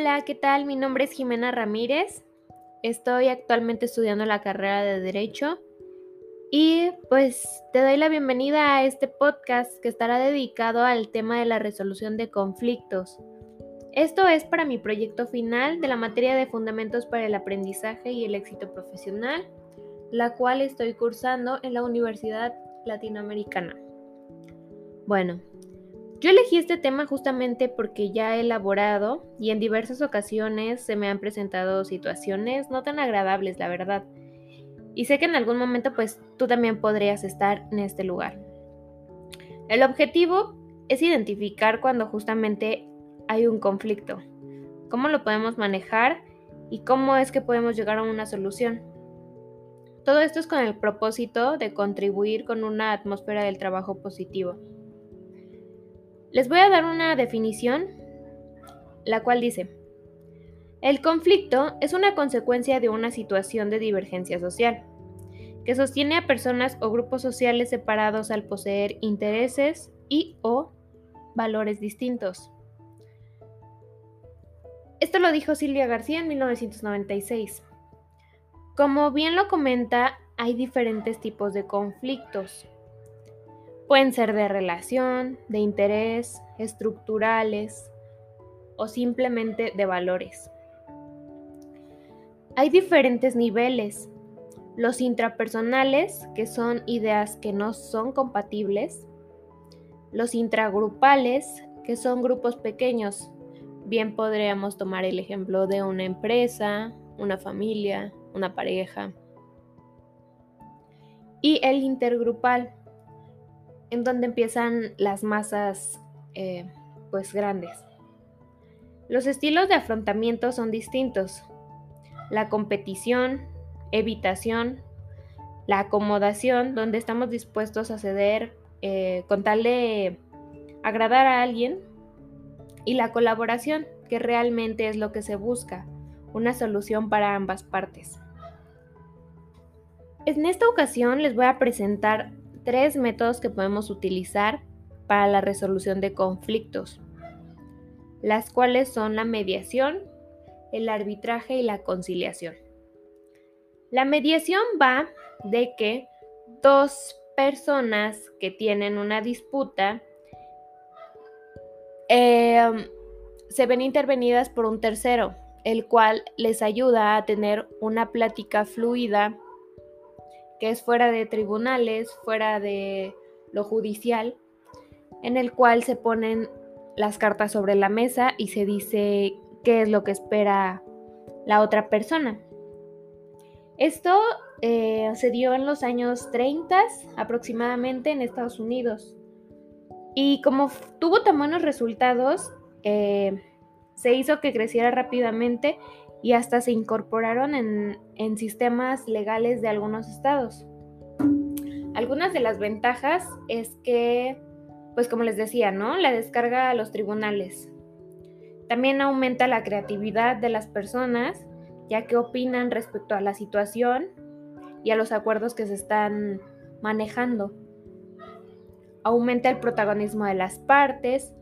Hola, ¿qué tal? Mi nombre es Jimena Ramírez. Estoy actualmente estudiando la carrera de Derecho y pues te doy la bienvenida a este podcast que estará dedicado al tema de la resolución de conflictos. Esto es para mi proyecto final de la materia de Fundamentos para el Aprendizaje y el Éxito Profesional, la cual estoy cursando en la Universidad Latinoamericana. Bueno, yo elegí este tema justamente porque ya he elaborado y en diversas ocasiones se me han presentado situaciones no tan agradables, la verdad y sé que en algún momento pues tú también podrías estar en este lugar. El objetivo es identificar cuando justamente hay un conflicto, cómo lo podemos manejar y cómo es que podemos llegar a una solución. Todo esto es con el propósito de contribuir con una atmósfera del trabajo positivo. Les voy a dar una definición, la cual dice, el conflicto es una consecuencia de una situación de divergencia social, que sostiene a personas o grupos sociales separados al poseer intereses y o valores distintos. Esto lo dijo Silvia García en 1996. Como bien lo comenta, hay diferentes tipos de conflictos. Pueden ser de relación, de interés, estructurales o simplemente de valores. Hay diferentes niveles. Los intrapersonales, que son ideas que no son compatibles. Los intragrupales, que son grupos pequeños. Bien podríamos tomar el ejemplo de una empresa, una familia, una pareja. Y el intergrupal, en donde empiezan las masas eh, pues grandes. Los estilos de afrontamiento son distintos la competición, evitación, la acomodación, donde estamos dispuestos a ceder eh, con tal de agradar a alguien, y la colaboración, que realmente es lo que se busca, una solución para ambas partes. En esta ocasión les voy a presentar tres métodos que podemos utilizar para la resolución de conflictos, las cuales son la mediación, el arbitraje y la conciliación. La mediación va de que dos personas que tienen una disputa em, se ven intervenidas por un tercero, el cual les ayuda a tener una plática fluida que es fuera de tribunales, fuera de lo judicial, en el cual se ponen las cartas sobre la mesa y se dice qué es lo que espera la otra persona. Esto eh, se dio en los años 30 aproximadamente en Estados Unidos. Y como tuvo tan buenos resultados, eh, se hizo que creciera rápidamente y hasta se incorporaron en, en sistemas legales de algunos estados. Algunas de las ventajas es que, pues como les decía, ¿no? La descarga a los tribunales. También aumenta la creatividad de las personas, ya que opinan respecto a la situación y a los acuerdos que se están manejando. Aumenta el protagonismo de las partes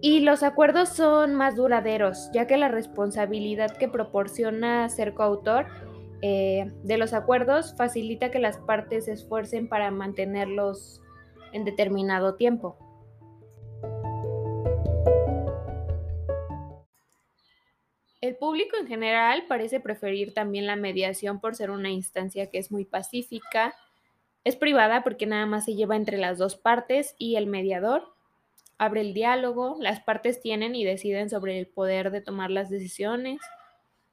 y los acuerdos son más duraderos, ya que la responsabilidad que proporciona ser coautor eh, de los acuerdos facilita que las partes se esfuercen para mantenerlos en determinado tiempo. El público en general parece preferir también la mediación por ser una instancia que es muy pacífica. Es privada porque nada más se lleva entre las dos partes y el mediador abre el diálogo, las partes tienen y deciden sobre el poder de tomar las decisiones,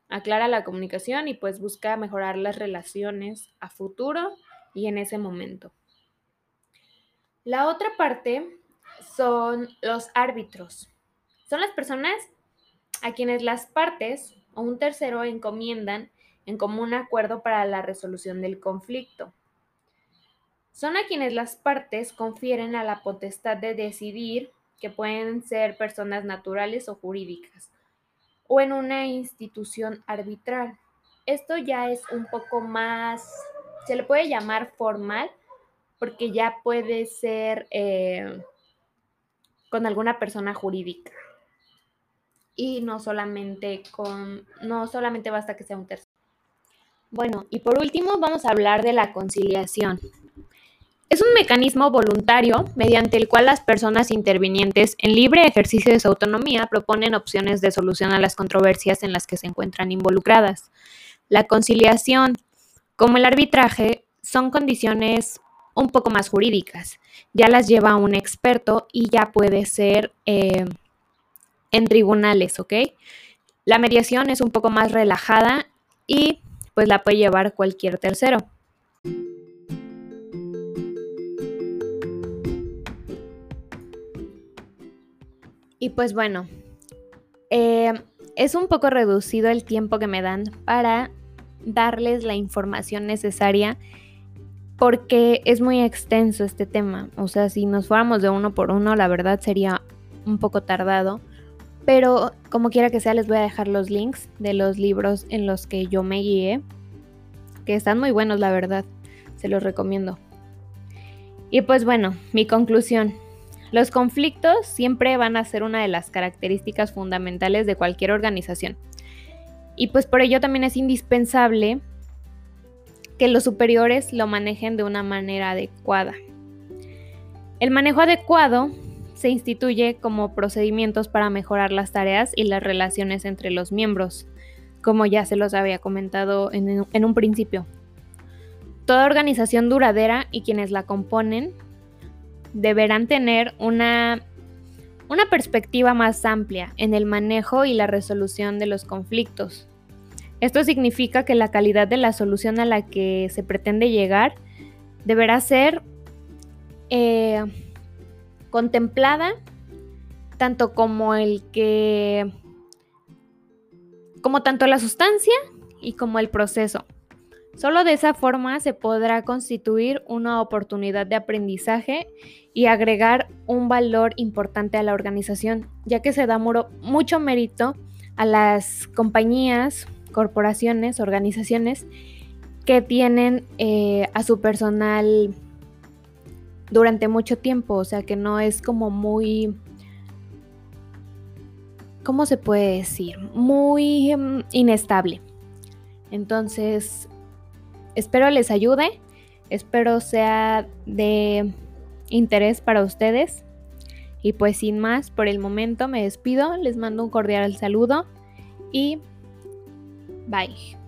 aclara la comunicación y pues busca mejorar las relaciones a futuro y en ese momento. La otra parte son los árbitros. Son las personas a quienes las partes o un tercero encomiendan en común acuerdo para la resolución del conflicto. Son a quienes las partes confieren a la potestad de decidir, que pueden ser personas naturales o jurídicas, o en una institución arbitral. Esto ya es un poco más, se le puede llamar formal, porque ya puede ser eh, con alguna persona jurídica. y no solamente con no solamente basta que sea un tercero. Bueno, y por último vamos a hablar de la conciliación. Es un mecanismo voluntario mediante el cual las personas intervinientes en libre ejercicio de su autonomía proponen opciones de solución a las controversias en las que se encuentran involucradas. La conciliación, como el arbitraje, son condiciones un poco más jurídicas. Ya las lleva un experto y ya puede ser eh, en tribunales, ¿ok? La mediación es un poco más relajada y pues la puede llevar cualquier tercero. Y pues bueno, eh, es un poco reducido el tiempo que me dan para darles la información necesaria porque es muy extenso este tema. O sea, si nos fuéramos de uno por uno, la verdad sería un poco tardado. Pero como quiera que sea, les voy a dejar los links de los libros en los que yo me guié, que están muy buenos, la verdad. Se los recomiendo. Y pues bueno, mi conclusión. Los conflictos siempre van a ser una de las características fundamentales de cualquier organización. Y pues por ello también es indispensable que los superiores lo manejen de una manera adecuada. El manejo adecuado se instituye como procedimientos para mejorar las tareas y las relaciones entre los miembros, como ya se los había comentado en, en un principio. Toda organización duradera y quienes la componen deberán tener una, una perspectiva más amplia en el manejo y la resolución de los conflictos. Esto significa que la calidad de la solución a la que se pretende llegar deberá ser eh, contemplada tanto como el que como tanto la sustancia y como el proceso. Solo de esa forma se podrá constituir una oportunidad de aprendizaje y agregar un valor importante a la organización, ya que se da mucho mérito a las compañías, corporaciones, organizaciones que tienen eh, a su personal durante mucho tiempo, o sea que no es como muy, ¿cómo se puede decir? Muy mm, inestable. Entonces, espero les ayude, espero sea de interés para ustedes. Y pues sin más, por el momento me despido, les mando un cordial saludo y bye.